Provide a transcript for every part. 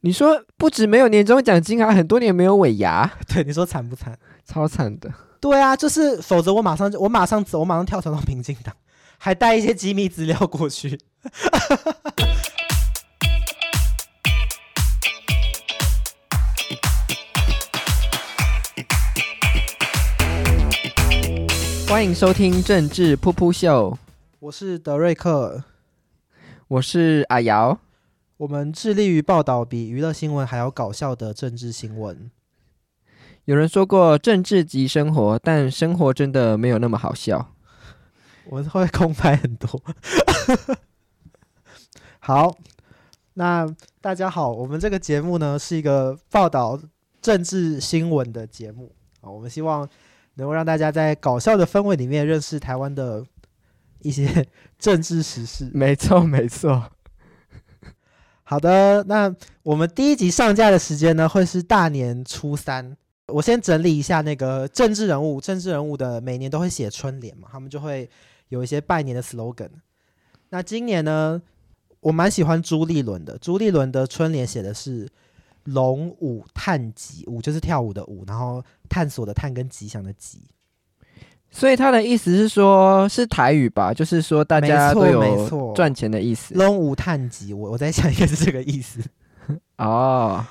你说不止没有年终奖金，还很多年没有尾牙。对，你说惨不惨？超惨的。对啊，就是否则我马上就我马上走，我马上跳槽到民进党，还带一些机密资料过去。欢迎收听政治噗噗秀，我是德瑞克，我是阿瑶，我们致力于报道比娱乐新闻还要搞笑的政治新闻。有人说过政治即生活，但生活真的没有那么好笑。我会 空拍很多。好，那大家好，我们这个节目呢是一个报道政治新闻的节目啊，我们希望能够让大家在搞笑的氛围里面认识台湾的一些 政治时事。没错，没错。好的，那我们第一集上架的时间呢会是大年初三。我先整理一下那个政治人物，政治人物的每年都会写春联嘛，他们就会有一些拜年的 slogan。那今年呢，我蛮喜欢朱立伦的，朱立伦的春联写的是“龙舞探吉”，舞就是跳舞的舞，然后探索的探跟吉祥的吉。所以他的意思是说，是台语吧？就是说大家都有赚钱的意思。龙舞探吉，我我在想应该是这个意思。哦，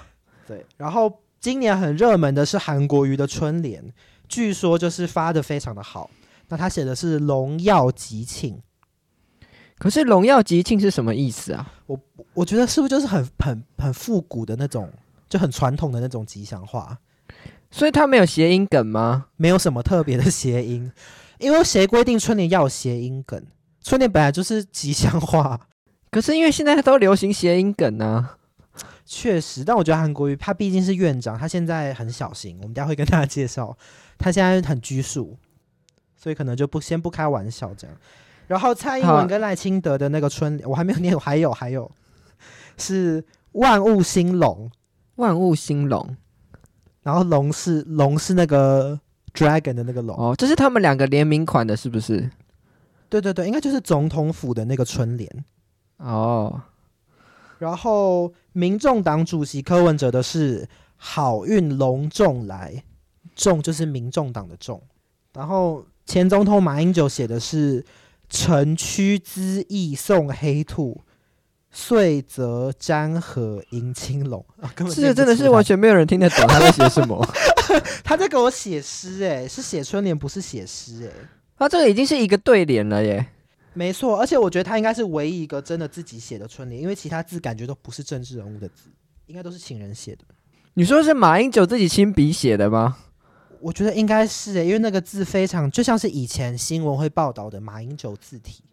对，然后。今年很热门的是韩国瑜的春联，据说就是发的非常的好。那他写的是“荣耀吉庆”，可是“荣耀吉庆”是什么意思啊？我我觉得是不是就是很很很复古的那种，就很传统的那种吉祥话？所以他没有谐音梗吗？没有什么特别的谐音，因为谁规定春联要有谐音梗？春联本来就是吉祥话，可是因为现在都流行谐音梗呢、啊。确实，但我觉得韩国瑜他毕竟是院长，他现在很小心。我们待会跟大家介绍，他现在很拘束，所以可能就不先不开玩笑这样。然后蔡英文跟赖清德的那个春联，我还没有念，还有还有是万物兴隆，万物兴隆，然后龙是龙是那个 dragon 的那个龙哦，这是他们两个联名款的，是不是？对对对，应该就是总统府的那个春联哦。然后，民众党主席柯文哲的是“好运隆重来”，重就是民众党的重。然后，前总统马英九写的是“城区之意送黑兔，岁则沾和迎青龙” 啊。根本是真的是完全没有人听得懂他在写什么。他在给我写诗，哎，是写春联，不是写诗，哎。他这个已经是一个对联了耶。没错，而且我觉得他应该是唯一一个真的自己写的春联，因为其他字感觉都不是政治人物的字，应该都是请人写的。你说是马英九自己亲笔写的吗？我觉得应该是诶，因为那个字非常就像是以前新闻会报道的马英九字体，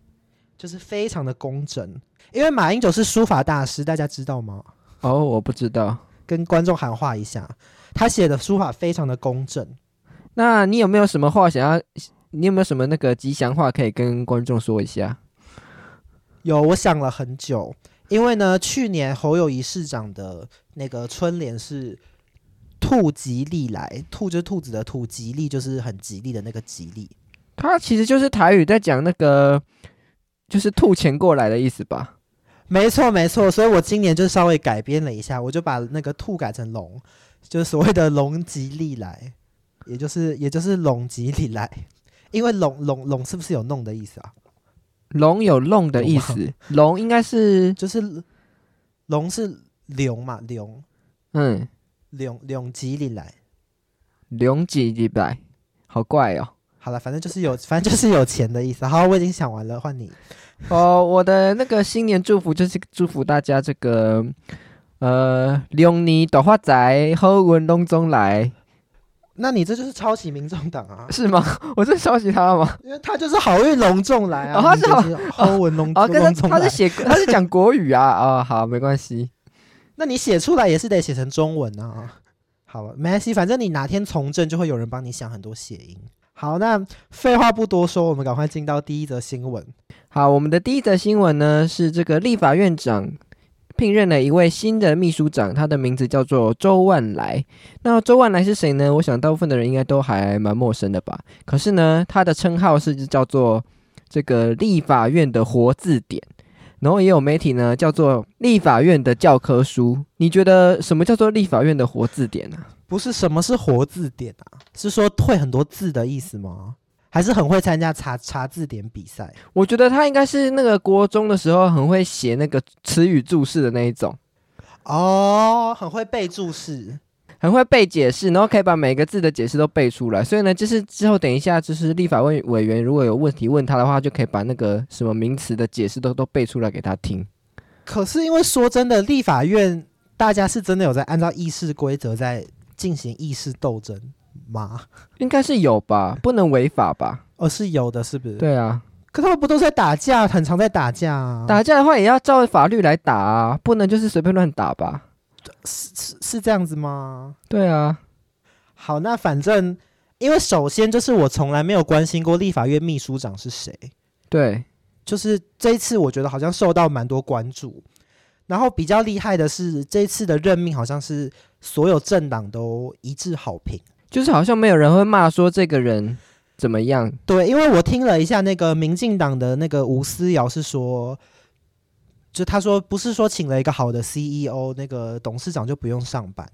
就是非常的工整。因为马英九是书法大师，大家知道吗？哦，我不知道，跟观众喊话一下，他写的书法非常的工整。那你有没有什么话想要？你有没有什么那个吉祥话可以跟观众说一下？有，我想了很久，因为呢，去年侯友谊市长的那个春联是“兔吉利来”，兔就是兔子的兔，吉利就是很吉利的那个吉利。他其实就是台语在讲那个，就是吐钱过来的意思吧？没错，没错。所以我今年就稍微改编了一下，我就把那个兔改成龙，就是所谓的“龙吉利来”，也就是也就是“龙吉利来”。因为龙龙龙是不是有弄的意思啊？龙有弄的意思，龙应该是就是龙是龙嘛，龙，嗯，龙龙吉利来，龙吉利来，好怪哦。好了，反正就是有，反正就是有钱的意思。好，我已经想完了，换你。哦，我的那个新年祝福就是祝福大家这个呃，龙年大发财，好运隆中来。那你这就是抄袭民众党啊？是吗？我是抄袭他吗？因为他就是好运隆重来啊！哦、他是好好运隆重来。他是写他是讲国语啊啊、哦！好，没关系。那你写出来也是得写成中文啊。好，没关系，反正你哪天从政就会有人帮你想很多谐音。好，那废话不多说，我们赶快进到第一则新闻。好，我们的第一则新闻呢是这个立法院长。聘任了一位新的秘书长，他的名字叫做周万来。那周万来是谁呢？我想大部分的人应该都还蛮陌生的吧。可是呢，他的称号是叫做这个立法院的活字典。然后也有媒体呢叫做立法院的教科书。你觉得什么叫做立法院的活字典呢、不是什么是活字典啊？是说会很多字的意思吗？还是很会参加查查字典比赛？我觉得他应该是那个国中的时候很会写那个词语注释的那一种哦，很会背注释，很会背解释，然后可以把每个字的解释都背出来。所以呢，就是之后等一下，就是立法委委员如果有问题问他的话，就可以把那个什么名词的解释都都背出来给他听。可是因为说真的，立法院大家是真的有在按照议事规则在进行意识斗争。吗？应该是有吧，不能违法吧？哦，是有的，是不是？对啊，可他们不都在打架，很常在打架啊。打架的话也要照法律来打啊，不能就是随便乱打吧？是是是这样子吗？对啊。好，那反正因为首先就是我从来没有关心过立法院秘书长是谁，对，就是这一次我觉得好像受到蛮多关注，然后比较厉害的是这一次的任命好像是所有政党都一致好评。就是好像没有人会骂说这个人怎么样。对，因为我听了一下那个民进党的那个吴思瑶是说，就他说不是说请了一个好的 CEO，那个董事长就不用上班。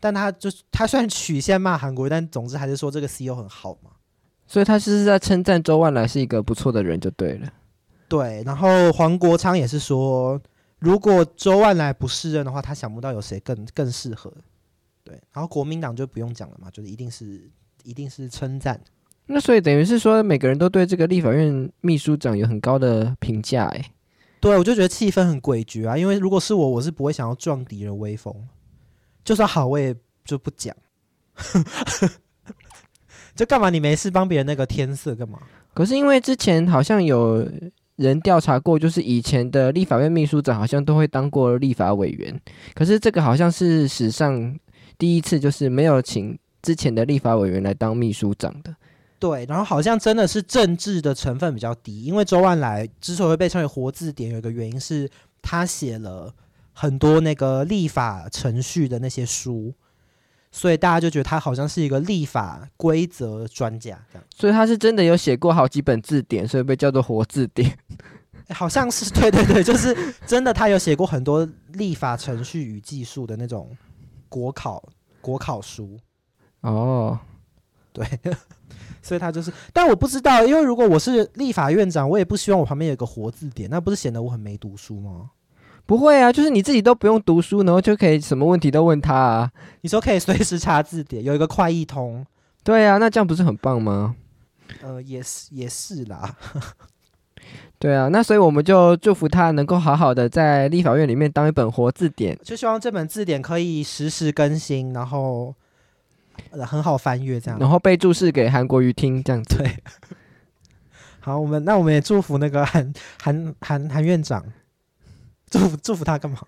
但他就他虽然曲线骂韩国，但总之还是说这个 CEO 很好嘛。所以他是在称赞周万来是一个不错的人就对了。对，然后黄国昌也是说，如果周万来不适任的话，他想不到有谁更更适合。对，然后国民党就不用讲了嘛，就是一定是一定是称赞。那所以等于是说，每个人都对这个立法院秘书长有很高的评价，哎。对，我就觉得气氛很诡谲啊，因为如果是我，我是不会想要撞敌人威风，就算好，我也就不讲。就干嘛？你没事帮别人那个添色干嘛？可是因为之前好像有人调查过，就是以前的立法院秘书长好像都会当过立法委员，可是这个好像是史上。第一次就是没有请之前的立法委员来当秘书长的，对，然后好像真的是政治的成分比较低，因为周万来之所以会被称为活字典，有一个原因是他写了很多那个立法程序的那些书，所以大家就觉得他好像是一个立法规则专家这样，所以他是真的有写过好几本字典，所以被叫做活字典，好像是对对对，就是真的他有写过很多立法程序与技术的那种。国考国考书哦，对，所以他就是，但我不知道，因为如果我是立法院长，我也不希望我旁边有个活字典，那不是显得我很没读书吗？不会啊，就是你自己都不用读书，然后就可以什么问题都问他啊。你说可以随时查字典，有一个快译通，对啊，那这样不是很棒吗？呃，也是也是啦。对啊，那所以我们就祝福他能够好好的在立法院里面当一本活字典，就希望这本字典可以实时更新，然后很好翻阅这样，然后被注释给韩国瑜听这样子。对，好，我们那我们也祝福那个韩韩韩韩院长，祝福祝福他干嘛？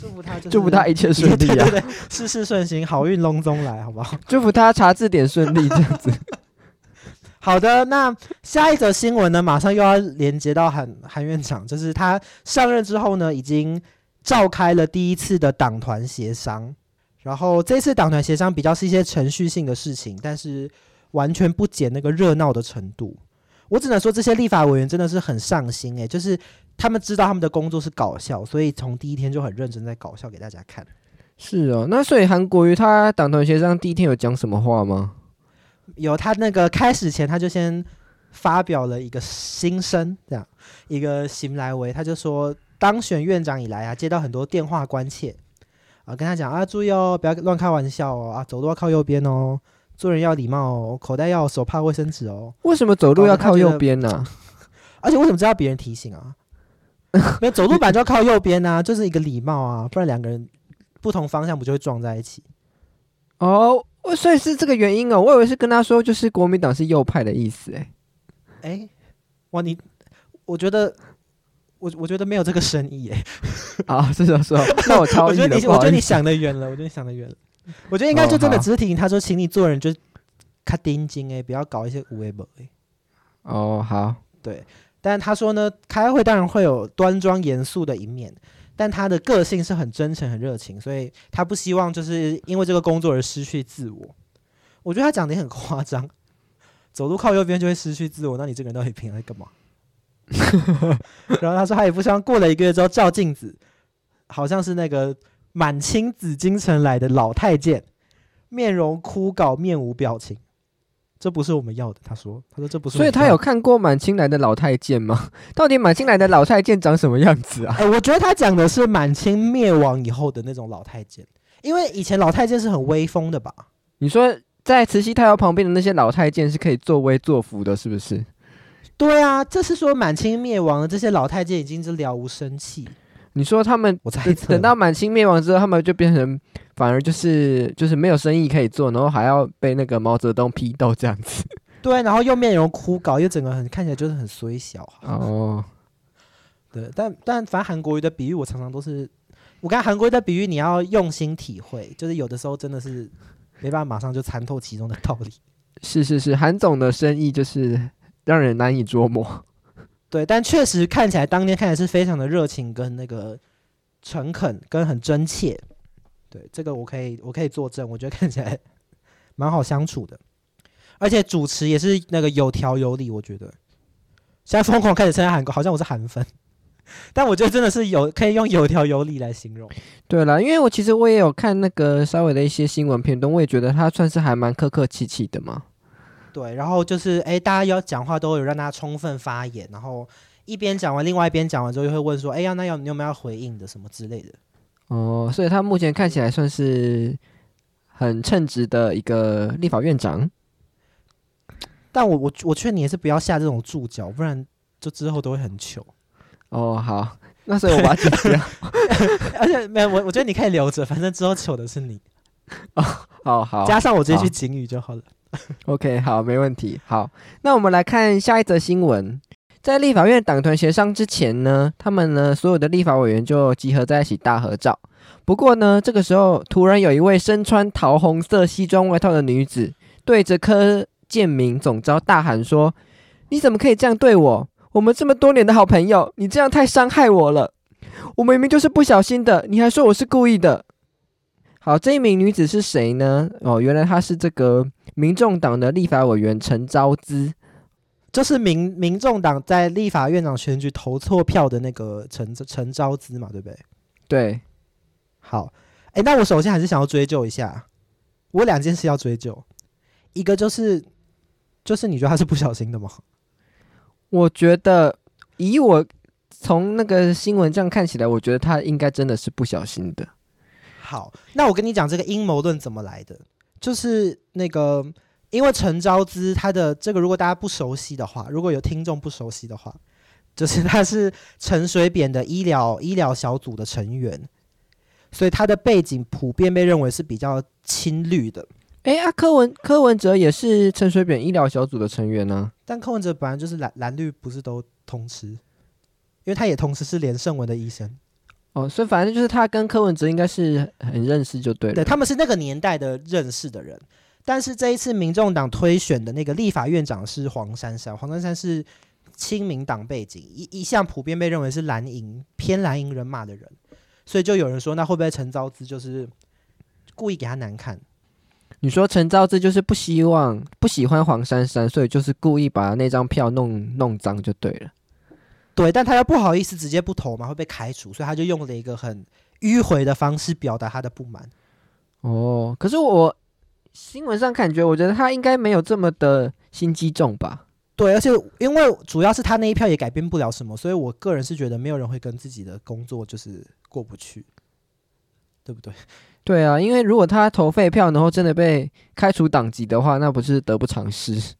祝福他，祝福他一切顺利啊，对对对，事事顺心，好运隆中来，好不好？祝福他查字典顺利这样子。好的，那下一则新闻呢，马上又要连接到韩韩院长，就是他上任之后呢，已经召开了第一次的党团协商，然后这次党团协商比较是一些程序性的事情，但是完全不减那个热闹的程度。我只能说这些立法委员真的是很上心诶，就是他们知道他们的工作是搞笑，所以从第一天就很认真在搞笑给大家看。是哦，那所以韩国瑜他党团协商第一天有讲什么话吗？有他那个开始前，他就先发表了一个心声，这样一个行来为，他就说当选院长以来啊，接到很多电话关切啊，跟他讲啊，注意哦，不要乱开玩笑哦，啊，走路要靠右边哦，做人要礼貌哦，口袋要手帕卫生纸哦。为什么走路要靠右边呢？啊？而且为什么知道别人提醒啊？没有走路本来就要靠右边啊，就是一个礼貌啊，不然两个人不同方向不就会撞在一起？哦。所以是这个原因哦，我以为是跟他说就是国民党是右派的意思，哎，哎，哇，你，我觉得，我我觉得没有这个深意，哎，啊，是这么说，那我超，我觉得你，我觉得你想得远了，我觉得你想得远了，我觉得应该就真的只是提醒他说，请你做人就卡丁金，哎，不要搞一些无为不哎，哦，好，对，但他说呢，开会当然会有端庄严肃的一面。但他的个性是很真诚、很热情，所以他不希望就是因为这个工作而失去自我。我觉得他讲的也很夸张，走路靠右边就会失去自我，那你这个人到底凭来干嘛？然后他说他也不希望过了一个月之后照镜子，好像是那个满清紫禁城来的老太监，面容枯槁，面无表情。这不是我们要的，他说。他说这不是。所以他有看过满清来的老太监吗？到底满清来的老太监长什么样子啊？哎，我觉得他讲的是满清灭亡以后的那种老太监，因为以前老太监是很威风的吧？你说在慈禧太后旁边的那些老太监是可以作威作福的，是不是？对啊，这是说满清灭亡了，这些老太监已经是了无生气。你说他们，我猜等到满清灭亡之后，他们就变成反而就是就是没有生意可以做，然后还要被那个毛泽东批斗这样子。对，然后又面容枯槁，又整个很看起来就是很衰小。哦，对，但但反正韩国瑜的比喻，我常常都是我看韩国瑜的比喻，你要用心体会，就是有的时候真的是没办法马上就参透其中的道理。是是是，韩总的生意就是让人难以捉摸。对，但确实看起来当天看起来是非常的热情跟那个诚恳跟很真切。对，这个我可以我可以作证，我觉得看起来蛮好相处的，而且主持也是那个有条有理。我觉得现在疯狂开始称赞韩国，好像我是韩粉，但我觉得真的是有可以用有条有理来形容。对了，因为我其实我也有看那个稍微的一些新闻片段，我也觉得他算是还蛮客客气气的嘛。对，然后就是哎，大家要讲话都有让大家充分发言，然后一边讲完，另外一边讲完之后又会问说，哎呀，那要你有没有要回应的什么之类的？哦，所以他目前看起来算是很称职的一个立法院长。但我我我劝你也是不要下这种注脚，不然就之后都会很糗。哦，好，那所以我把它剪掉。而且没有我，我觉得你可以留着，反正之后糗的是你。哦，好好，加上我这句警语就好了。OK，好，没问题。好，那我们来看下一则新闻。在立法院党团协商之前呢，他们呢所有的立法委员就集合在一起大合照。不过呢，这个时候突然有一位身穿桃红色西装外套的女子，对着柯建明总召大喊说：“你怎么可以这样对我？我们这么多年的好朋友，你这样太伤害我了。我明明就是不小心的，你还说我是故意的。”好，这一名女子是谁呢？哦，原来她是这个民众党的立法委员陈昭资，就是民民众党在立法院长选举投错票的那个陈陈昭资嘛，对不对？对。好，哎，那我首先还是想要追究一下，我有两件事要追究，一个就是，就是你觉得他是不小心的吗？我觉得，以我从那个新闻这样看起来，我觉得他应该真的是不小心的。好，那我跟你讲这个阴谋论怎么来的，就是那个，因为陈昭姿他的这个，如果大家不熟悉的话，如果有听众不熟悉的话，就是他是陈水扁的医疗医疗小组的成员，所以他的背景普遍被认为是比较亲绿的。诶，啊，柯文柯文哲也是陈水扁医疗小组的成员呢，啊，但柯文哲本来就是蓝蓝绿不是都通吃，因为他也同时是连胜文的医生。哦，所以反正就是他跟柯文哲应该是很认识就对了。对，他们是那个年代的认识的人。但是这一次民众党推选的那个立法院长是黄珊珊，黄珊珊是亲民党背景，一一向普遍被认为是蓝营偏蓝营人马的人，所以就有人说，那会不会陈昭之就是故意给他难看？你说陈昭之就是不希望不喜欢黄珊珊，所以就是故意把那张票弄弄脏就对了。对，但他又不好意思直接不投嘛，会被开除，所以他就用了一个很迂回的方式表达他的不满。哦，可是我新闻上感觉，我觉得他应该没有这么的心机重吧？对，而且因为主要是他那一票也改变不了什么，所以我个人是觉得没有人会跟自己的工作就是过不去，对不对？对啊，因为如果他投废票，然后真的被开除党籍的话，那不是得不偿失？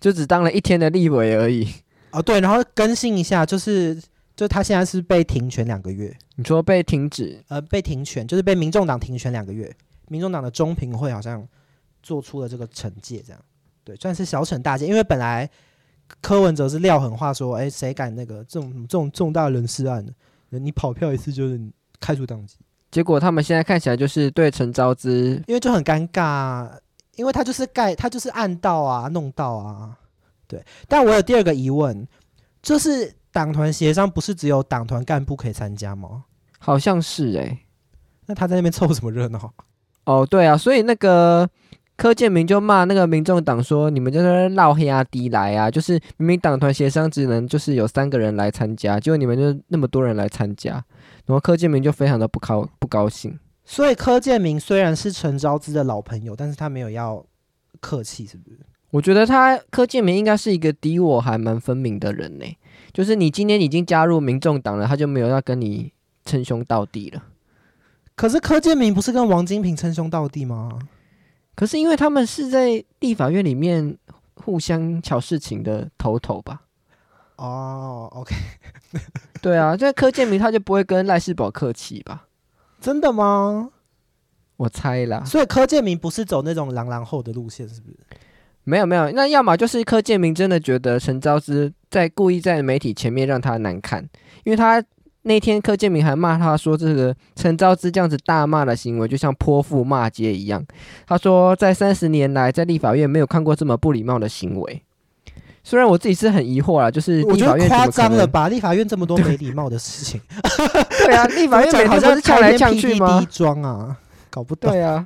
就只当了一天的立委而已。哦，对，然后更新一下，就是，就他现在是被停权两个月。你说被停止？呃，被停权，就是被民众党停权两个月。民众党的中评会好像做出了这个惩戒，这样，对，算是小惩大戒。因为本来柯文哲是撂狠话说，哎，谁敢那个这种这种重大人事案，你跑票一次就是开除党籍。结果他们现在看起来就是对陈昭之，因为就很尴尬，因为他就是盖，他就是暗道啊，弄到啊。对，但我有第二个疑问，就是党团协商不是只有党团干部可以参加吗？好像是哎、欸，那他在那边凑什么热闹？哦，对啊，所以那个柯建明就骂那个民众党说：“你们就是闹黑阿迪来啊！就是明明党团协商只能就是有三个人来参加，结果你们就那么多人来参加。”然后柯建明就非常的不高不高兴。所以柯建明虽然是陈昭之的老朋友，但是他没有要客气，是不是？我觉得他柯建明应该是一个敌我还蛮分明的人呢。就是你今天已经加入民众党了，他就没有要跟你称兄道弟了。可是柯建明不是跟王金平称兄道弟吗？可是因为他们是在立法院里面互相挑事情的头头吧？哦、oh，OK，对啊，这柯建明他就不会跟赖世宝客气吧？真的吗？我猜啦。所以柯建明不是走那种狼狼后的路线，是不是？没有没有，那要么就是柯建明真的觉得陈昭之在故意在媒体前面让他难看，因为他。那天柯建明还骂他说：“这个陈昭之这样子大骂的行为，就像泼妇骂街一样。”他说：“在三十年来，在立法院没有看过这么不礼貌的行为。”虽然我自己是很疑惑啦，就是立法院夸张了吧？立法院这么多没礼貌的事情，对啊，立法院每天都是呛来呛去吗？装啊，搞不懂。对啊，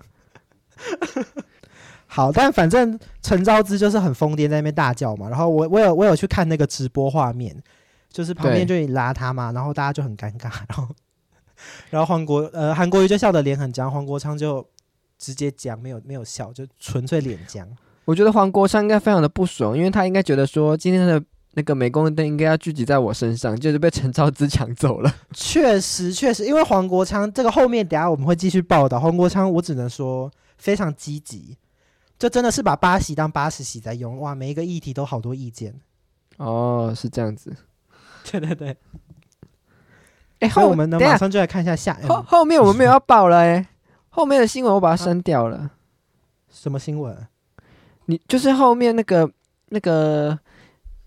好，但反正陈昭之就是很疯癫，在那边大叫嘛。然后我我有我有去看那个直播画面。就是旁边就拉他嘛，然后大家就很尴尬，然后，然后黄国呃韩国瑜就笑得脸很僵，黄国昌就直接僵没有没有笑，就纯粹脸僵。我觉得黄国昌应该非常的不爽，因为他应该觉得说今天的那个镁光灯应该要聚集在我身上，就是被陈昭之抢走了。确实确实，因为黄国昌这个后面等下我们会继续报道，黄国昌我只能说非常积极，就真的是把八喜当八十喜在用，哇，每一个议题都好多意见。哦，是这样子。对对对，哎、欸，后我们呢马上就来看一下下后后面我们没有要报了哎、欸，后面的新闻我把它删掉了。什么新闻？你就是后面那个那个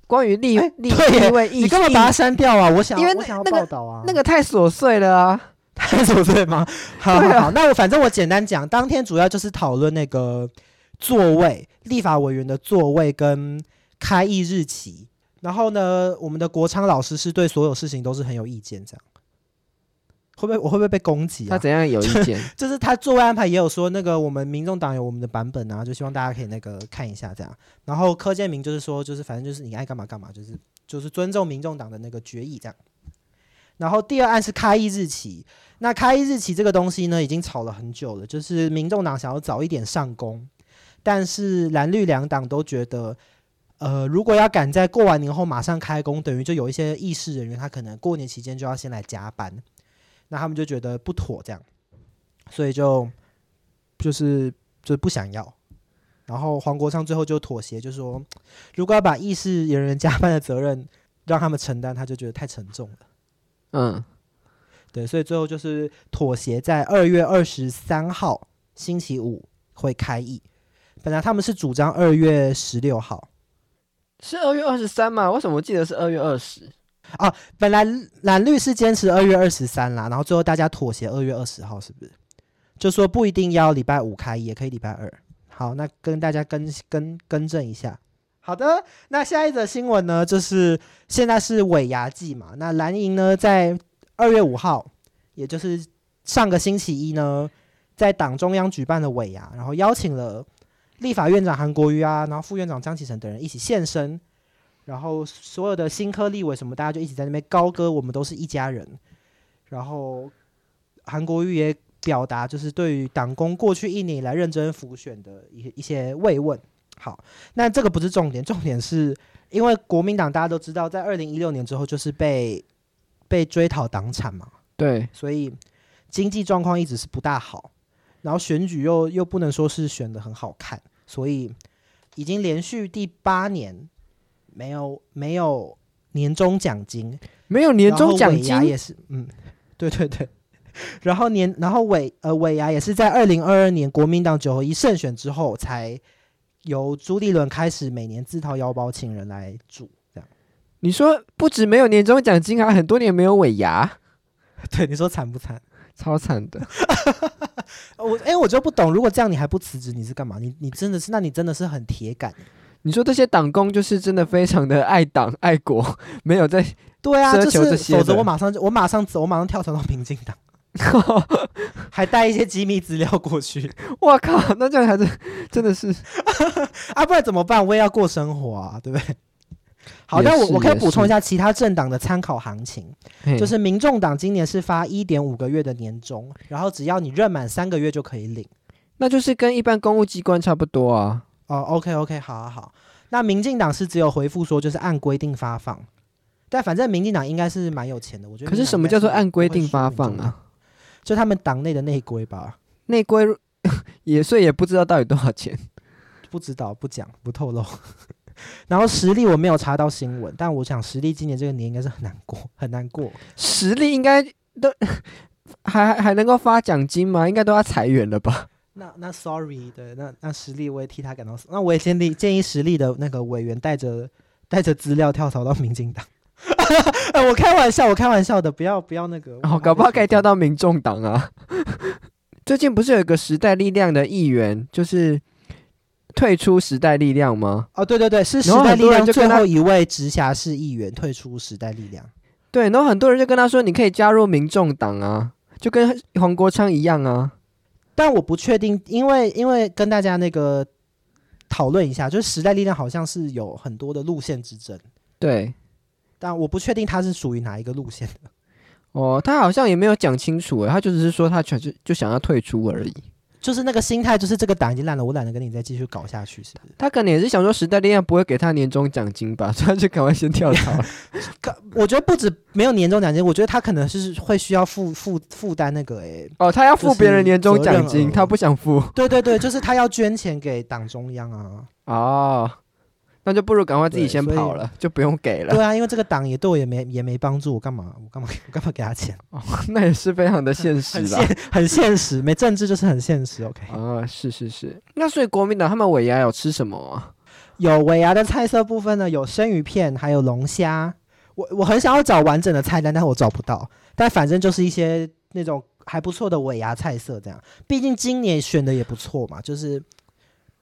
关于立立立位，你干嘛把它删掉啊？我想因为我想要报道啊，那个太琐碎了啊，太琐碎吗？好好好，那我反正我简单讲，当天主要就是讨论那个座位，立法委员的座位跟开议日期。然后呢，我们的国昌老师是对所有事情都是很有意见，这样会不会我会不会被攻击啊？他怎样有意见？就是他座位安排也有说，那个我们民众党有我们的版本啊，就希望大家可以那个看一下这样。然后柯建明就是说，就是反正就是你爱干嘛干嘛，就是就是尊重民众党的那个决议这样。然后第二案是开议日期，那开议日期这个东西呢，已经吵了很久了，就是民众党想要早一点上工，但是蓝绿两党都觉得。呃，如果要赶在过完年后马上开工，等于就有一些议事人员，他可能过年期间就要先来加班，那他们就觉得不妥，这样，所以就就是就不想要。然后黄国昌最后就妥协，就说如果要把议事人员加班的责任让他们承担，他就觉得太沉重了。嗯，对，所以最后就是妥协，在二月二十三号星期五会开议。本来他们是主张二月十六号。是二月二十三吗？为什么我记得是二月二十？啊，本来蓝绿是坚持二月二十三啦，然后最后大家妥协二月二十号，是不是？就说不一定要礼拜五开，也可以礼拜二。好，那跟大家更更更正一下。好的，那下一则新闻呢，就是现在是尾牙季嘛，那蓝营呢在二月五号，也就是上个星期一呢，在党中央举办的尾牙，然后邀请了。立法院长韩国瑜啊，然后副院长张启臣等人一起现身，然后所有的新科立委什么，大家就一起在那边高歌“我们都是一家人”。然后韩国瑜也表达就是对于党工过去一年以来认真辅选的一一些慰问。好，那这个不是重点，重点是因为国民党大家都知道，在二零一六年之后就是被被追讨党产嘛，对，所以经济状况一直是不大好。然后选举又又不能说是选的很好看，所以已经连续第八年没有没有年终奖金，没有年终奖金也是，嗯，对对对。然后年然后尾呃尾牙也是在二零二二年国民党九合一胜选之后，才由朱立伦开始每年自掏腰包请人来煮这样。你说不止没有年终奖金，还很多年没有尾牙，对，你说惨不惨？超惨的。我哎、欸，我就不懂，如果这样你还不辞职，你是干嘛？你你真的是，那你真的是很铁杆。你说这些党工就是真的非常的爱党爱国，没有在对啊，就是否则我马上就我马上走，我马上跳槽到民进党。还带一些机密资料过去。我靠，那这样还是真的是啊，不然怎么办？我也要过生活啊，对不对？好，那我我可以补充一下其他政党的参考行情，就是民众党今年是发一点五个月的年终，然后只要你任满三个月就可以领，那就是跟一般公务机关差不多啊。哦，OK OK，好好好。那民进党是只有回复说就是按规定发放，但反正民进党应该是蛮有钱的，我觉得。可是什么叫做按规定发放啊？就他们党内的内规吧。内规 也所以也不知道到底多少钱，不知道不讲不透露。然后实力我没有查到新闻，但我想实力今年这个年应该是很难过，很难过。实力应该都还还还能够发奖金吗？应该都要裁员了吧？那那 sorry，对，那那实力我也替他感到，那我也建议建议实力的那个委员带着带着资料跳槽到民进党。我开玩笑，我开玩笑的，不要不要那个。哦，搞不好可以调到民众党啊。最近不是有一个时代力量的议员，就是。退出时代力量吗？哦，对对对，是时代力量最后一位直辖市议员退出时代力量。对，然后很多人就跟他说：“你可以加入民众党啊，就跟黄国昌一样啊。”但我不确定，因为因为跟大家那个讨论一下，就是时代力量好像是有很多的路线之争。对，但我不确定他是属于哪一个路线的。哦，他好像也没有讲清楚，他就只是说他全就就想要退出而已。就是那个心态，就是这个党已经烂了，我懒得跟你再继续搞下去，是不是？他可能也是想说，时代力量不会给他年终奖金吧，所以他就赶快先跳槽。可我觉得不止没有年终奖金，我觉得他可能是会需要负负负担那个诶、欸。哦，他要付别人年终奖金，他不想付。对对对，就是他要捐钱给党中央啊。哦。那就不如赶快自己先跑了，就不用给了。对啊，因为这个党也对我也没也没帮助，我干嘛我干嘛我干嘛给他钱？哦，那也是非常的现实啦，很现实，没政治就是很现实。OK，啊，是是是。那所以国民党他们尾牙有吃什么啊？有尾牙的菜色部分呢，有生鱼片，还有龙虾。我我很想要找完整的菜单，但是我找不到。但反正就是一些那种还不错的尾牙菜色，这样。毕竟今年选的也不错嘛，就是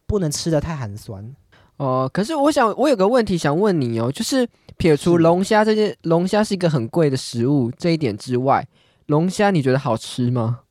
不能吃的太寒酸。哦，可是我想，我有个问题想问你哦，就是撇除龙虾这件，龙虾是一个很贵的食物这一点之外，龙虾你觉得好吃吗？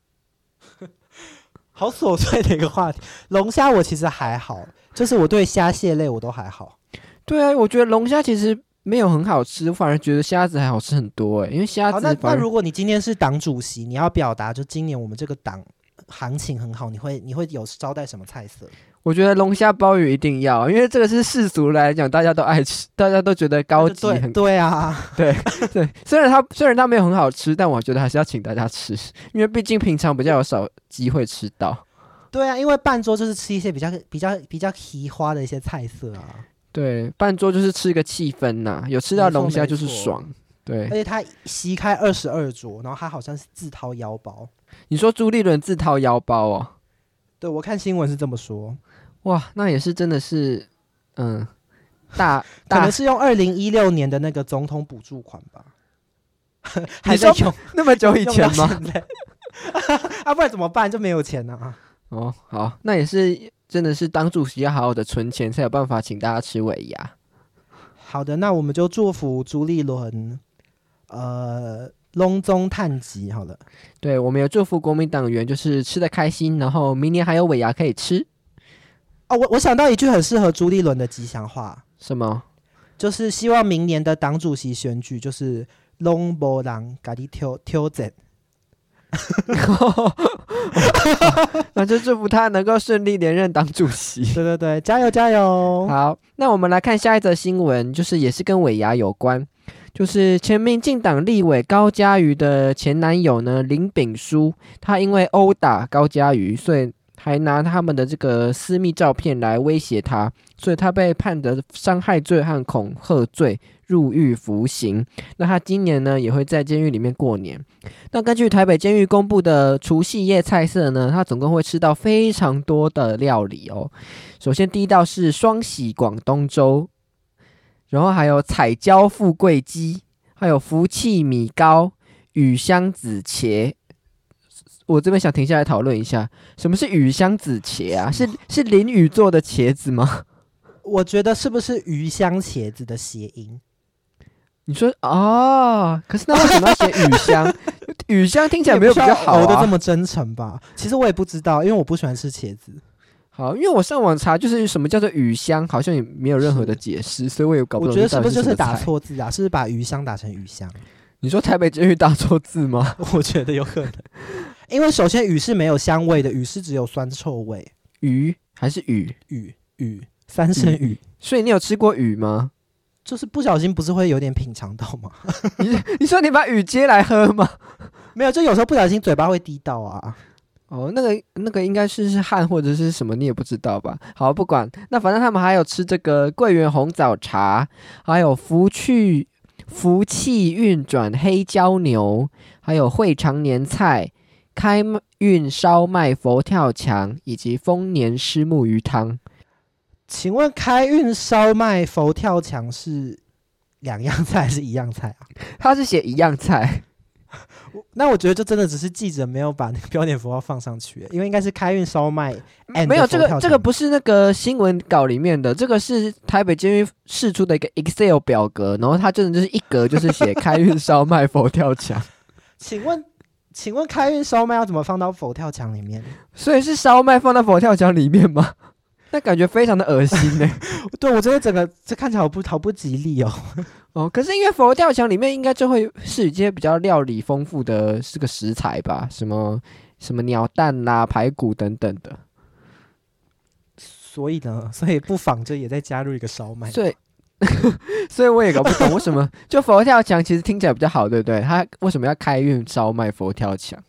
好琐碎的一个话题。龙虾我其实还好，就是我对虾蟹类我都还好。对啊，我觉得龙虾其实没有很好吃，我反而觉得虾子还好吃很多诶，因为虾子。那那如果你今天是党主席，你要表达就今年我们这个党行情很好，你会你会有招待什么菜色？我觉得龙虾鲍鱼一定要，因为这个是世俗来讲，大家都爱吃，大家都觉得高级很。对啊，对对。虽然它虽然它没有很好吃，但我觉得还是要请大家吃，因为毕竟平常比较有少机会吃到。对啊，因为半桌就是吃一些比较比较比较奇花的一些菜色啊。对，半桌就是吃一个气氛呐、啊，有吃到龙虾就是爽。对，而且他席开二十二桌，然后他好像是自掏腰包。你说朱立伦自掏腰包哦？对，我看新闻是这么说。哇，那也是真的是，嗯，大，大可能是用二零一六年的那个总统补助款吧，还在用那么久以前吗？啊，不然怎么办？就没有钱了啊！哦，好，那也是真的是当主席要好好的存钱，才有办法请大家吃尾牙。好的，那我们就祝福朱立伦，呃，隆中探吉。好了，对，我们也祝福国民党员就是吃的开心，然后明年还有尾牙可以吃。哦，我我想到一句很适合朱立伦的吉祥话，什么？就是希望明年的党主席选举就是龙博郎咖喱挑挑战，那就祝福他能够顺利连任党主席。对对对，加油加油！好，那我们来看下一则新闻，就是也是跟尾牙有关，就是前民进党立委高嘉瑜的前男友呢林炳书，他因为殴打高嘉瑜，所以。还拿他们的这个私密照片来威胁他，所以他被判的伤害罪和恐吓罪入狱服刑。那他今年呢也会在监狱里面过年。那根据台北监狱公布的除夕夜菜色呢，他总共会吃到非常多的料理哦。首先第一道是双喜广东粥，然后还有彩椒富贵鸡，还有福气米糕、雨香子茄。我这边想停下来讨论一下，什么是雨香子茄啊？是是淋雨做的茄子吗？我觉得是不是鱼香茄子的谐音？你说哦，可是那为什么要写雨香？雨香听起来没有比较好熬的这么真诚吧？其实我也不知道，因为我不喜欢吃茄子。好，因为我上网查，就是什么叫做雨香，好像也没有任何的解释，所以我也搞不懂。我觉得是不是就是打错字啊？是不是把鱼香打成鱼香？你说台北监狱打错字吗？我觉得有可能，因为首先鱼是没有香味的，鱼是只有酸臭味。鱼还是鱼？鱼鱼三生鱼。所以你有吃过鱼吗？就是不小心不是会有点品尝到吗？你 你说你把鱼接来喝吗？没有，就有时候不小心嘴巴会滴到啊。哦，那个那个应该是是汗或者是什么，你也不知道吧？好，不管，那反正他们还有吃这个桂圆红枣茶，还有福去福气运转黑椒牛，还有会常年菜、开运烧麦佛跳墙以及丰年虱目鱼汤。请问开运烧麦佛跳墙是两样菜还是一样菜啊？他是写一样菜。那我觉得这真的只是记者没有把那个标点符号放上去，因为应该是开运烧麦。没有这个，这个不是那个新闻稿里面的，这个是台北监狱释出的一个 Excel 表格，然后它真的就是一格就是写开运烧麦佛跳墙。请问，请问开运烧麦要怎么放到佛跳墙里面？所以是烧麦放到佛跳墙里面吗？那感觉非常的恶心呢。对，我觉得整个这看起来好不好不吉利哦。哦，可是因为佛跳墙里面应该就会是一些比较料理丰富的这个食材吧，什么什么鸟蛋啦、排骨等等的。所以呢，所以不妨就也再加入一个烧麦。对，所以我也搞不懂为什么就佛跳墙其实听起来比较好，对不对？他为什么要开运烧卖佛跳墙？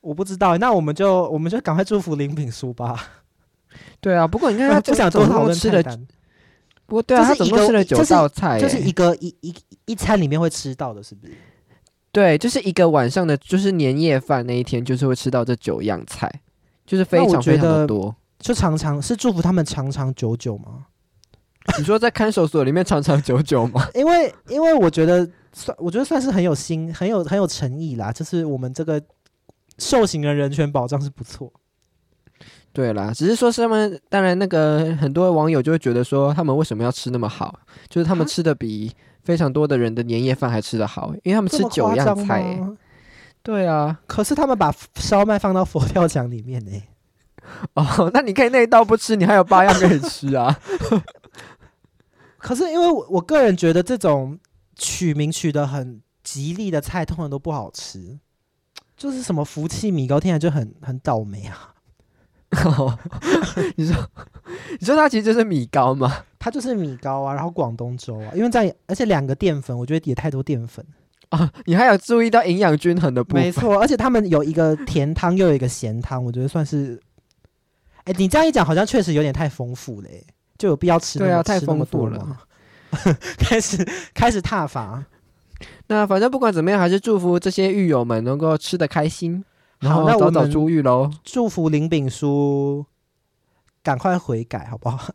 我不知道。那我们就我们就赶快祝福林品书吧。对啊，不过你看他不想多讨论吃的。不过对啊，他总共吃了九道菜，就是一个一一一餐里面会吃到的，是不是？对，就是一个晚上的，就是年夜饭那一天，就是会吃到这九样菜，就是非常非常的多。就常常是祝福他们长长久久吗？你说在看守所里面长长久久吗？因为因为我觉得算，我觉得算是很有心，很有很有诚意啦。就是我们这个受刑的人权保障是不错。对啦，只是说是他们，当然那个很多网友就会觉得说，他们为什么要吃那么好？就是他们吃的比非常多的人的年夜饭还吃得好，因为他们吃九样菜。对啊，可是他们把烧麦放到佛跳墙里面呢。哦，那你可以那一道不吃，你还有八样可以吃啊。可是因为我我个人觉得这种取名取的很吉利的菜，通常都不好吃。就是什么福气米糕，听起来就很很倒霉啊。哦，你说，你说它其实就是米糕吗？它就是米糕啊，然后广东粥啊，因为在而且两个淀粉，我觉得也太多淀粉啊。你还有注意到营养均衡的部分？没错，而且他们有一个甜汤，又有一个咸汤，我觉得算是。哎，你这样一讲，好像确实有点太丰富了，就有必要吃？对啊，太丰富了。开始开始踏伐。那反正不管怎么样，还是祝福这些狱友们能够吃得开心。好，那我早早出狱喽！祝福林炳书赶快悔改，好不好？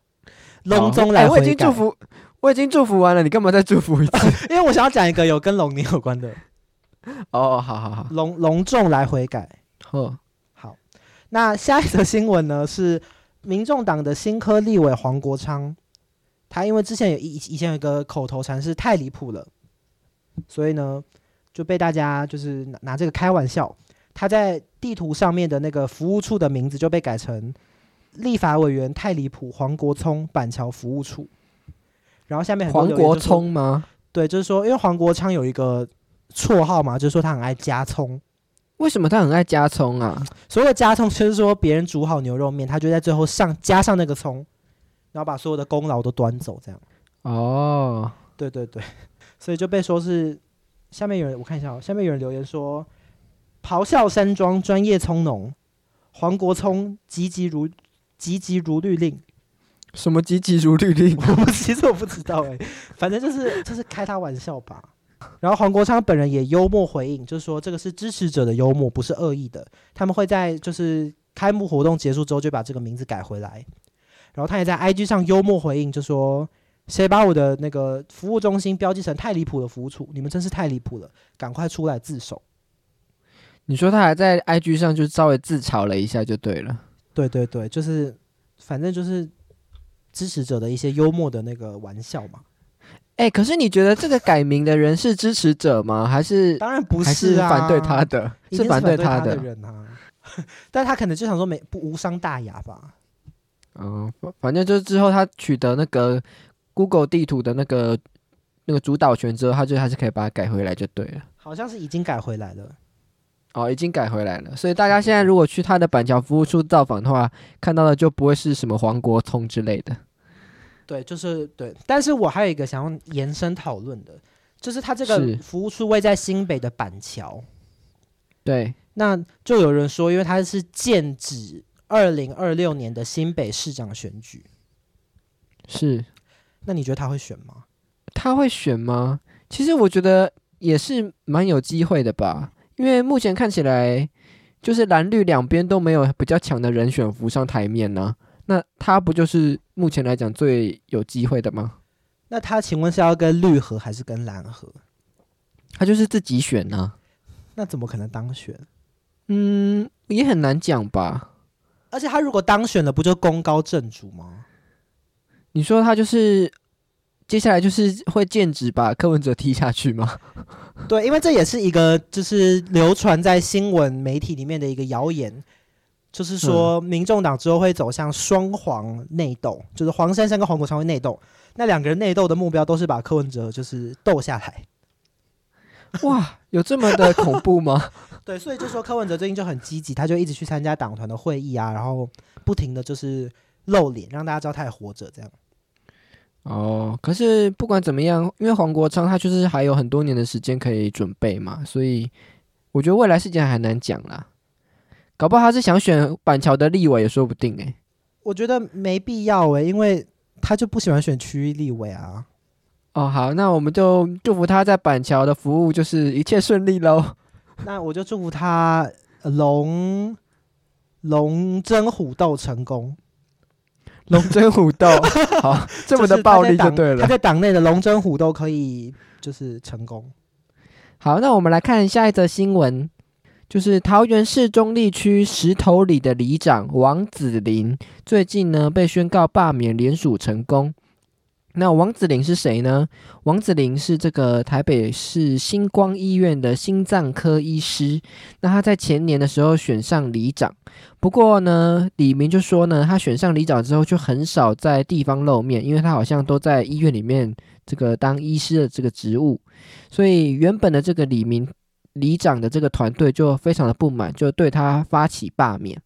隆中来我已经祝福，我已经祝福完了，你干嘛再祝福一次？因为我想要讲一个有跟龙年有关的。哦，好好好，隆隆重来悔改。呵，好。那下一则新闻呢？是民众党的新科立委黄国昌，他因为之前有以以前有一个口头禅是太离谱了，所以呢就被大家就是拿拿这个开玩笑。他在地图上面的那个服务处的名字就被改成立法委员太离谱黄国聪板桥服务处，然后下面很多黄国聪吗？对，就是说，因为黄国昌有一个绰号嘛，就是说他很爱加葱。为什么他很爱加葱啊？所谓的加葱就是说，别人煮好牛肉面，他就在最后上加上那个葱，然后把所有的功劳都端走，这样。哦，对对对，所以就被说是下面有人，我看一下哦，下面有人留言说。咆哮山庄专业葱农，黄国聪急急如急急如律令，什么急急如律令？我其实我不知道哎，反正就是就是开他玩笑吧。然后黄国昌本人也幽默回应，就是说这个是支持者的幽默，不是恶意的。他们会在就是开幕活动结束之后就把这个名字改回来。然后他也在 IG 上幽默回应，就说谁把我的那个服务中心标记成太离谱的服务处？你们真是太离谱了，赶快出来自首。你说他还在 IG 上就稍微自嘲了一下就对了，对对对，就是反正就是支持者的一些幽默的那个玩笑嘛。哎，可是你觉得这个改名的人是支持者吗？还是当然不是，是反对他的，是反对他的，的人啊。但他可能就想说没不无伤大雅吧。嗯，反正就是之后他取得那个 Google 地图的那个那个主导权之后，他就还是可以把它改回来就对了。好像是已经改回来了。哦，已经改回来了。所以大家现在如果去他的板桥服务处造访的话，看到的就不会是什么黄国聪之类的。对，就是对，但是我还有一个想要延伸讨论的，就是他这个服务处位在新北的板桥，对，那就有人说，因为他是剑指二零二六年的新北市长选举，是，那你觉得他会选吗？他会选吗？其实我觉得也是蛮有机会的吧，因为目前看起来就是蓝绿两边都没有比较强的人选浮上台面呢、啊。那他不就是目前来讲最有机会的吗？那他请问是要跟绿河还是跟蓝河？他就是自己选呢、啊。那怎么可能当选？嗯，也很难讲吧。而且他如果当选了，不就功高震主吗？你说他就是接下来就是会剑指把柯文哲踢下去吗？对，因为这也是一个就是流传在新闻媒体里面的一个谣言。就是说，民众党之后会走向双黄内斗，嗯、就是黄珊珊跟黄国昌会内斗。那两个人内斗的目标都是把柯文哲就是斗下来。哇，有这么的恐怖吗？对，所以就说柯文哲最近就很积极，他就一直去参加党团的会议啊，然后不停的就是露脸，让大家知道他还活着这样。哦，可是不管怎么样，因为黄国昌他就是还有很多年的时间可以准备嘛，所以我觉得未来事件还难讲啦。搞不好他是想选板桥的立委也说不定哎、欸，我觉得没必要哎、欸，因为他就不喜欢选区域立委啊。哦，好，那我们就祝福他在板桥的服务就是一切顺利喽。那我就祝福他龙龙争虎斗成功，龙争虎斗，好，这么的暴力就对了。他在党内的龙争虎斗可以就是成功。好，那我们来看下一则新闻。就是桃园市中坜区石头里的里长王子林，最近呢被宣告罢免联署成功。那王子林是谁呢？王子林是这个台北市星光医院的心脏科医师。那他在前年的时候选上里长，不过呢，李明就说呢，他选上里长之后就很少在地方露面，因为他好像都在医院里面这个当医师的这个职务，所以原本的这个李明。里长的这个团队就非常的不满，就对他发起罢免。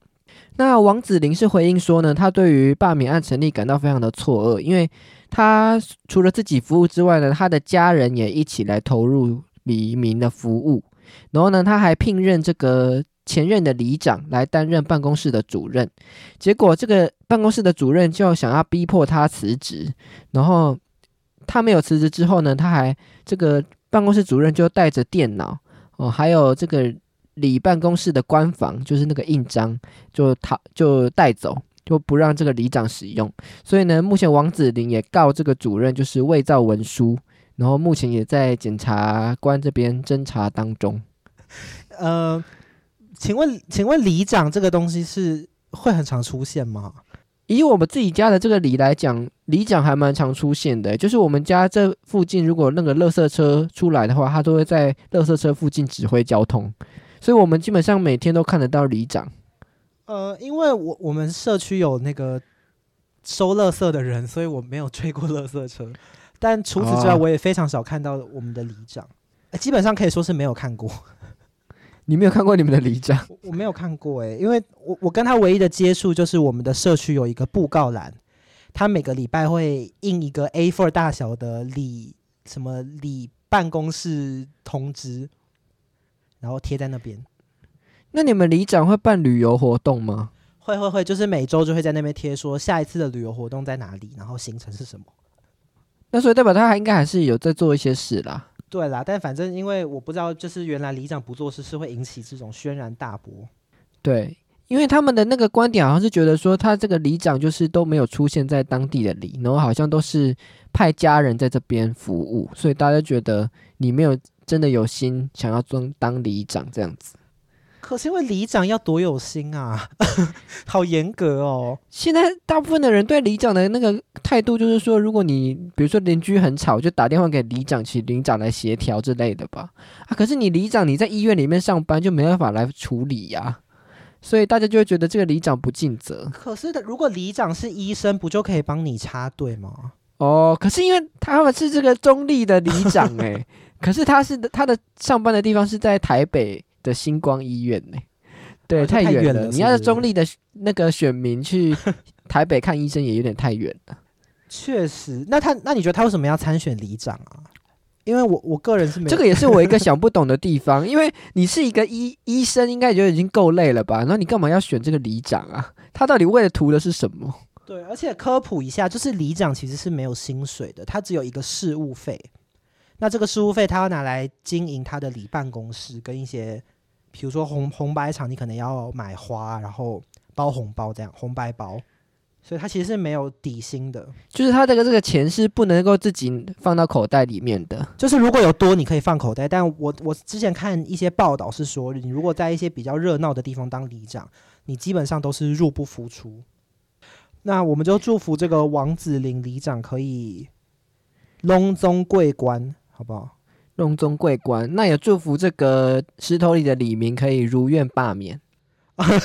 那王子林是回应说呢，他对于罢免案成立感到非常的错愕，因为他除了自己服务之外呢，他的家人也一起来投入里民的服务。然后呢，他还聘任这个前任的里长来担任办公室的主任。结果这个办公室的主任就想要逼迫他辞职，然后他没有辞职之后呢，他还这个办公室主任就带着电脑。哦，还有这个里办公室的官房，就是那个印章，就他就带走，就不让这个里长使用。所以呢，目前王子林也告这个主任就是伪造文书，然后目前也在检察官这边侦查当中。呃，请问，请问里长这个东西是会很常出现吗？以我们自己家的这个里来讲，里长还蛮常出现的。就是我们家这附近，如果那个垃圾车出来的话，他都会在垃圾车附近指挥交通，所以我们基本上每天都看得到里长。呃，因为我我们社区有那个收垃圾的人，所以我没有追过垃圾车。但除此之外，我也非常少看到我们的里长，哦，基本上可以说是没有看过。你没有看过你们的里长？我，我没有看过诶，因为我我跟他唯一的接触就是我们的社区有一个布告栏，他每个礼拜会印一个 A4 大小的里什么里办公室通知，然后贴在那边。那你们里长会办旅游活动吗？会会会，就是每周就会在那边贴说下一次的旅游活动在哪里，然后行程是什么。那所以代表他还应该还是有在做一些事啦。对啦，但反正因为我不知道，就是原来里长不做事是会引起这种轩然大波。对，因为他们的那个观点好像是觉得说，他这个里长就是都没有出现在当地的里，然后好像都是派家人在这边服务，所以大家觉得你没有真的有心想要当当里长这样子。可是因为里长要多有心啊，好严格哦。现在大部分的人对里长的那个态度就是说，如果你比如说邻居很吵，就打电话给里长，请里长来协调之类的吧。啊，可是你里长你在医院里面上班，就没办法来处理呀，啊，所以大家就会觉得这个里长不尽责。可是的，如果里长是医生，不就可以帮你插队吗？哦，可是因为他们是这个中立的里长哎，欸，可是他是他的上班的地方是在台北的星光医院呢，欸，对，太远了。你要是中立的那个选民去 台北看医生，也有点太远了。确实，那他那你觉得他为什么要参选里长啊？因为我我个人是没有这个也是我一个想不懂的地方，因为你是一个医医生，应该觉得已经够累了吧？那你干嘛要选这个里长啊？他到底为了图的是什么？对，而且科普一下，就是里长其实是没有薪水的，他只有一个事务费。那这个事务费他要拿来经营他的里办公室，跟一些，比如说红红白场，你可能要买花，然后包红包这样，红白包。所以他其实是没有底薪的，就是他这个这个钱是不能够自己放到口袋里面的。就是如果有多，你可以放口袋。但我我之前看一些报道是说，你如果在一些比较热闹的地方当里长，你基本上都是入不敷出。那我们就祝福这个王子林里长可以隆中贵官，好不好？隆中贵官。那也祝福这个石头里的李明可以如愿罢免。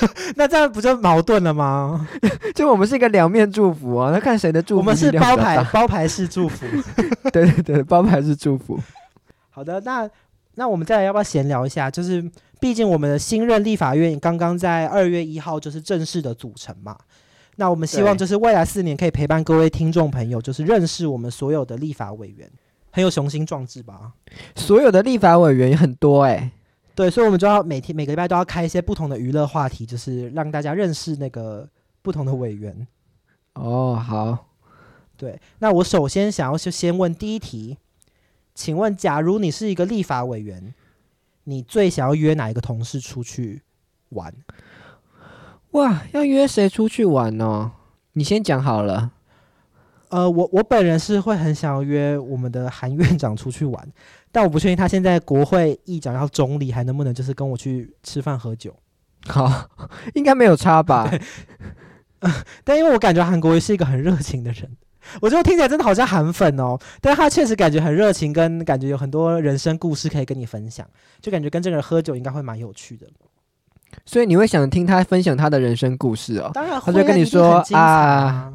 那这样不就矛盾了吗？就我们是一个两面祝福啊，那看谁的祝福。我们是包牌包牌式祝福。对对对，包牌式祝福。好的，那那我们再来要不要闲聊一下？就是毕竟我们的新任立法院刚刚在二月一号就是正式的组成嘛。那我们希望就是未来四年可以陪伴各位听众朋友，就是认识我们所有的立法委员，很有雄心壮志吧？所有的立法委员也很多哎、欸，对，所以我们就要每天每个礼拜都要开一些不同的娱乐话题，就是让大家认识那个不同的委员。哦，好，对，那我首先想要就先问第一题，请问，假如你是一个立法委员，你最想要约哪一个同事出去玩？哇，要约谁出去玩呢？你先讲好了。呃，我我本人是会很想要约我们的韩院长出去玩，但我不确定他现在国会议长要总理，还能不能就是跟我去吃饭喝酒。好，应该没有差吧？呃，但因为我感觉韩国瑜是一个很热情的人，我觉得听起来真的好像韩粉哦，但是他确实感觉很热情，跟感觉有很多人生故事可以跟你分享，就感觉跟这个人喝酒应该会蛮有趣的。所以你会想听他分享他的人生故事哦？当然会，他就跟你说啊，啊，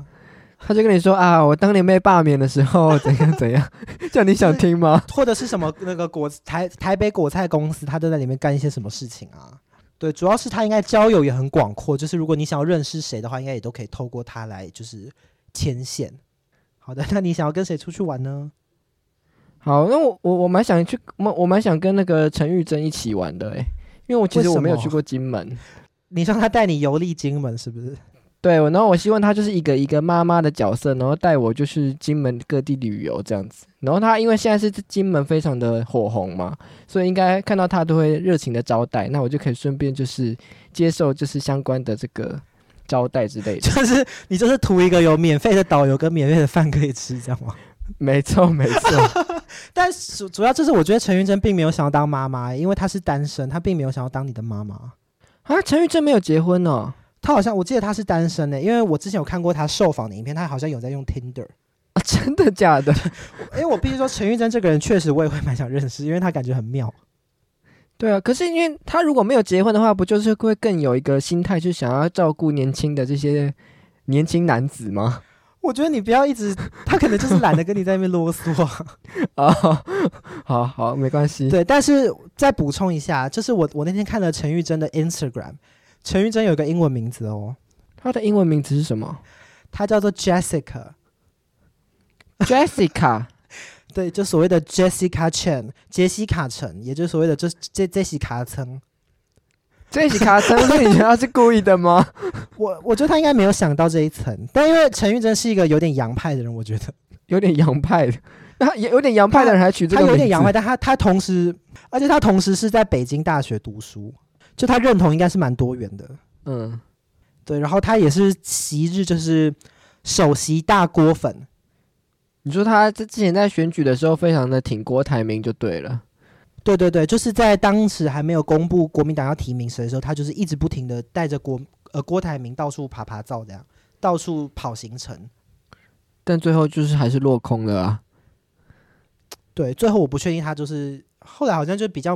他就跟你说啊，我当年被罢免的时候怎样怎样，叫你想听吗？或者是什么那个果台台北果菜公司，他都在里面干一些什么事情啊？对，主要是他应该交友也很广阔，就是如果你想要认识谁的话，应该也都可以透过他来就是牵线。好的，那你想要跟谁出去玩呢？好，那我我我蛮想去，我我蛮想跟那个陈玉珍一起玩的，诶。因为我其实我没有去过金门，你说他带你游历金门是不是？对，然后我希望他就是一个一个妈妈的角色，然后带我就是金门各地旅游这样子。然后他因为现在是金门非常的火红嘛，所以应该看到他都会热情的招待，那我就可以顺便就是接受就是相关的这个招待之类的。就 是你就是图一个有免费的导游跟免费的饭可以吃，这样吗？没错，没错。但主主要就是，我觉得陈玉珍并没有想要当妈妈，因为她是单身，她并没有想要当你的妈妈啊。陈玉珍没有结婚哦，她好像我记得他是单身的，因为我之前有看过他受访的影片，他好像有在用 Tinder 啊，真的假的？因为我必须说，陈玉珍这个人确实我也会蛮想认识，因为他感觉很妙。对啊，可是因为他如果没有结婚的话，不就是会更有一个心态，去想要照顾年轻的这些年轻男子吗？我觉得你不要一直，他可能就是懒得跟你在那边啰嗦啊。好好，没关系。对，但是再补充一下，就是我我那天看了陈玉珍的 Instagram，陈玉珍有一个英文名字哦，她的英文名字是什么？她叫做 Jessica。Jessica，对，就所谓的 Jessica Chen，杰西卡陈，也就是所谓的这这这西卡称。这起卡车，是你觉得他是故意的吗？我我觉得他应该没有想到这一层，但因为陈玉珍是一个有点洋派的人，我觉得有点洋派的，那 有点洋派的人还取这个名字，他有点洋派，但他他同时，而且他同时是在北京大学读书，就他认同应该是蛮多元的，嗯，对，然后他也是昔日就是首席大锅粉，你说他之前在选举的时候非常的挺郭台铭就对了。对对对，就是在当时还没有公布国民党要提名谁的时候，他就是一直不停的带着郭呃郭台铭到处爬爬照，这样到处跑行程。但最后就是还是落空了啊。对，最后我不确定他就是后来好像就比较，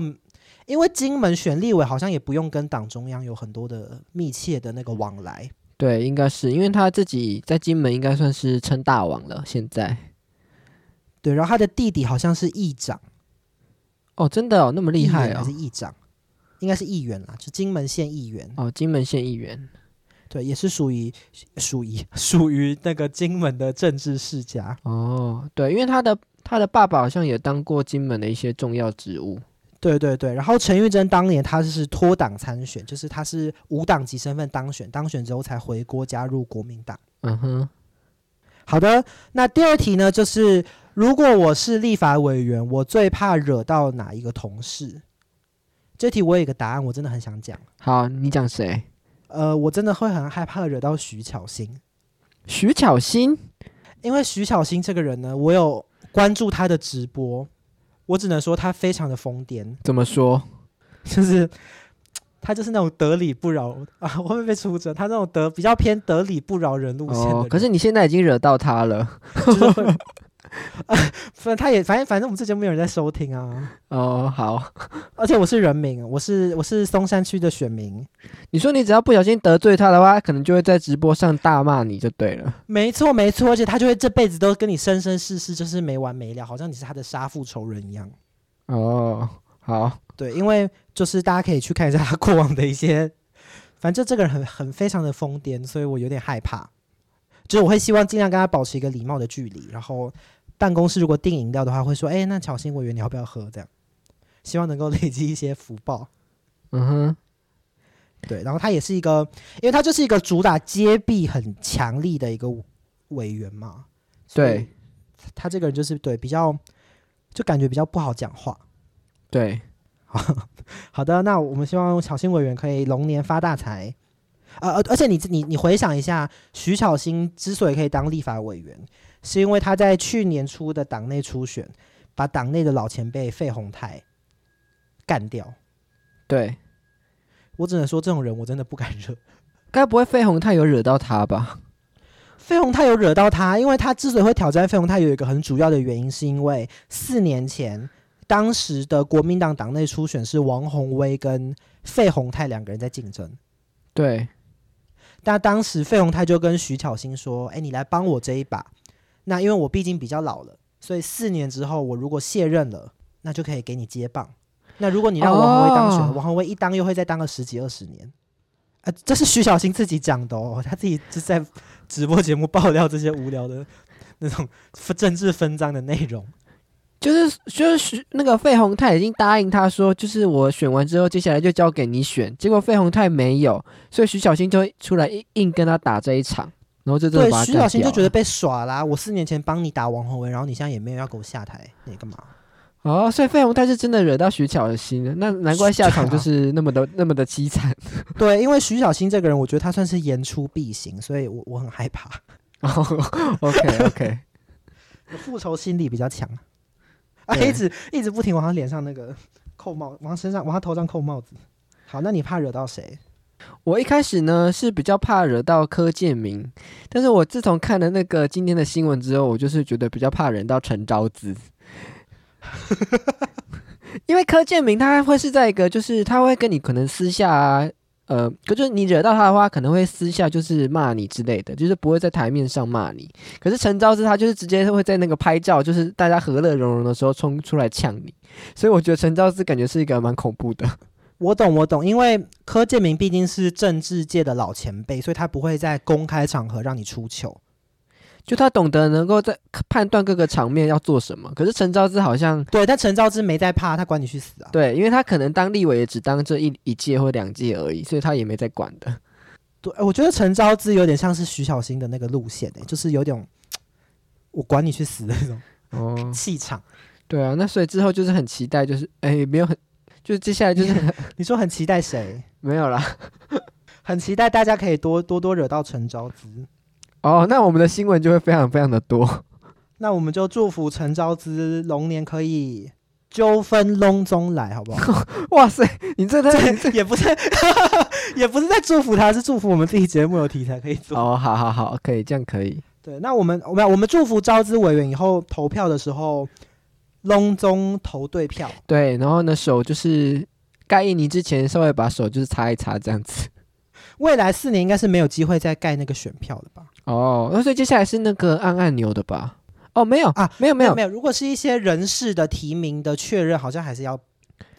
因为金门选立委好像也不用跟党中央有很多的密切的那个往来。对，应该是因为他自己在金门应该算是称大王了。现在，对，然后他的弟弟好像是议长。哦，真的哦，那么厉害哦，还是议长，应该是议员啦，就金门县议员。哦，金门县议员，对，也是属于属于 属于那个金门的政治世家。哦，对，因为他的他的爸爸好像也当过金门的一些重要职务。对对对，然后陈玉珍当年他是脱党参选，就是他是无党籍身份当选，当选之后才回国加入国民党。嗯哼，好的，那第二题呢，就是。如果我是立法委员，我最怕惹到哪一个同事？这题我有一个答案，我真的很想讲。好，你讲谁？呃，我真的会很害怕惹到徐巧芯。徐巧芯，因为徐巧芯这个人呢，我有关注他的直播，我只能说他非常的疯癫。怎么说？就是他就是那种得理不饶啊，我会被出征。他那种得比较偏得理不饶人路线的。哦，可是你现在已经惹到他了。就是会啊，反正他也，反正反正我们这节目没有人在收听啊。哦，好，而且我是人民，我是我是松山区的选民。你说你只要不小心得罪他的话，他可能就会在直播上大骂你就对了。没错没错，而且他就会这辈子都跟你生生世世就是没完没了，好像你是他的杀父仇人一样。哦，好，对，因为就是大家可以去看一下他过往的一些，反正这个人很很非常的疯癫，所以我有点害怕。就是我会希望尽量跟他保持一个礼貌的距离，然后。办公室如果订饮料的话，会说：“哎，那巧心委员你要不要喝？”这样，希望能够累积一些福报。嗯哼，对。然后他也是一个，因为他就是一个主打接臂很强力的一个委员嘛。对。他这个人就是对比较，就感觉比较不好讲话。对。好 好的，那我们希望巧心委员可以龙年发大财。呃，而而且你你你回想一下，徐巧芯之所以可以当立法委员。是因为他在去年初的党内初选，把党内的老前辈费鸿泰干掉。对，我只能说这种人我真的不敢惹。该不会费鸿泰有惹到他吧？费鸿泰有惹到他，因为他之所以会挑战费鸿泰，有一个很主要的原因，是因为四年前当时的国民党党内初选是王宏威跟费鸿泰两个人在竞争。对，但当时费鸿泰就跟徐巧芯说：“哎，你来帮我这一把。”那因为我毕竟比较老了，所以四年之后我如果卸任了，那就可以给你接棒。那如果你让王宏威当选，哦、王宏威一当又会再当个十几二十年。啊，这是徐小新自己讲的哦，他自己就在直播节目爆料这些无聊的那种政治分赃的内容。就是就是那个费宏泰已经答应他说，就是我选完之后，接下来就交给你选。结果费宏泰没有，所以徐小新就会出来硬硬跟他打这一场。然后就对徐小新就觉得被耍啦、啊。我四年前帮你打王宏文，然后你现在也没有要给我下台，你干嘛？哦，所以费鸿泰是真的惹到徐巧芯了，那难怪下场就 是那么的那么的凄惨。对，因为徐小新这个人，我觉得他算是言出必行，所以我我很害怕。哦，OK OK，复仇心理比较强啊，一直一直不停往他脸上那个扣帽，往他身上往他头上扣帽子。好，那你怕惹到谁？我一开始呢是比较怕惹到柯建明，但是我自从看了那个今天的新闻之后，我就是觉得比较怕惹到陈昭姿，因为柯建明他会是在一个，就是他会跟你可能私下啊，呃，可就是你惹到他的话，可能会私下就是骂你之类的，就是不会在台面上骂你。可是陈昭姿他就是直接会在那个拍照，就是大家和乐融融的时候冲出来呛你，所以我觉得陈昭姿感觉是一个蛮恐怖的。我懂，我懂，因为柯建明毕竟是政治界的老前辈，所以他不会在公开场合让你出糗，就他懂得能够在判断各个场面要做什么。可是陈昭之好像对，但陈昭之没在怕，他管你去死啊！对，因为他可能当立委也只当这一一届或两届而已，所以他也没在管的。对，我觉得陈昭之有点像是徐小新的那个路线，欸，就是有点我管你去死的那种哦气场。对啊，那所以之后就是很期待，就是哎，没有很。就接下来就是 你说很期待谁？没有啦，很期待大家可以多多多惹到陈昭姿哦，那我们的新闻就会非常非常的多。那我们就祝福陈昭姿龙年可以纠纷隆中来，好不好？哇塞，你这太这也不是，也不是在祝福他，是祝福我们自己节目有题材可以做。哦，好好好，可以这样可以。对，那我们我们我们祝福昭资委员以后投票的时候，拢总投对票。对，然后呢，手就是盖印泥之前，稍微把手就是擦一擦，这样子。未来四年应该是没有机会再盖那个选票了吧？哦，那所以接下来是那个按按钮的吧？哦，没有啊，没有没有没有。如果是一些人事的提名的确认，好像还是要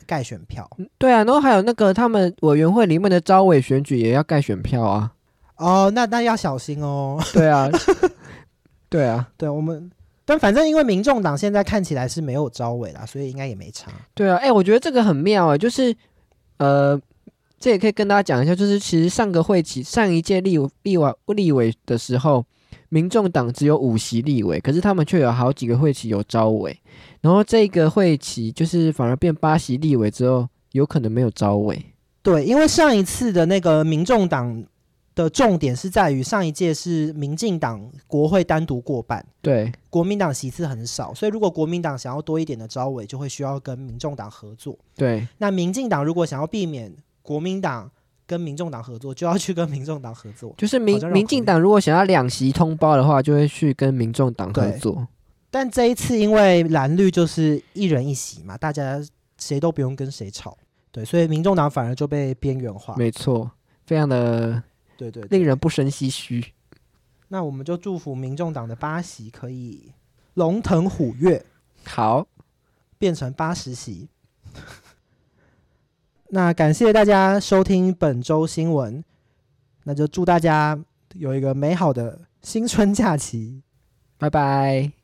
盖选票。对啊，然后还有那个他们委员会里面的招委选举也要盖选票啊。哦，那那要小心哦。对啊，对啊，对我们，但反正因为民众党现在看起来是没有招委啦，所以应该也没差。对啊，哎，我觉得这个很妙啊，就是呃，这也可以跟大家讲一下，就是其实上个会期上一届立立委立委的时候。民众党只有五席立委，可是他们却有好几个会期有招委，然后这个会期就是反而变八席立委之后，有可能没有招委。对，因为上一次的那个民众党的重点是在于上一届是民进党国会单独过半，对，国民党席次很少，所以如果国民党想要多一点的招委，就会需要跟民众党合作。对，那民进党如果想要避免国民党。跟民众党合作，就要去跟民众党合作。就是民民进党如果想要两席通包的话，就会去跟民众党合作。但这一次因为蓝绿就是一人一席嘛，大家谁都不用跟谁吵，对，所以民众党反而就被边缘化。没错，非常的对对，令人不生唏嘘。那我们就祝福民众党的八席可以龙腾虎跃，好，变成八十席。那感谢大家收听本周新闻，那就祝大家有一个美好的新春假期，拜拜。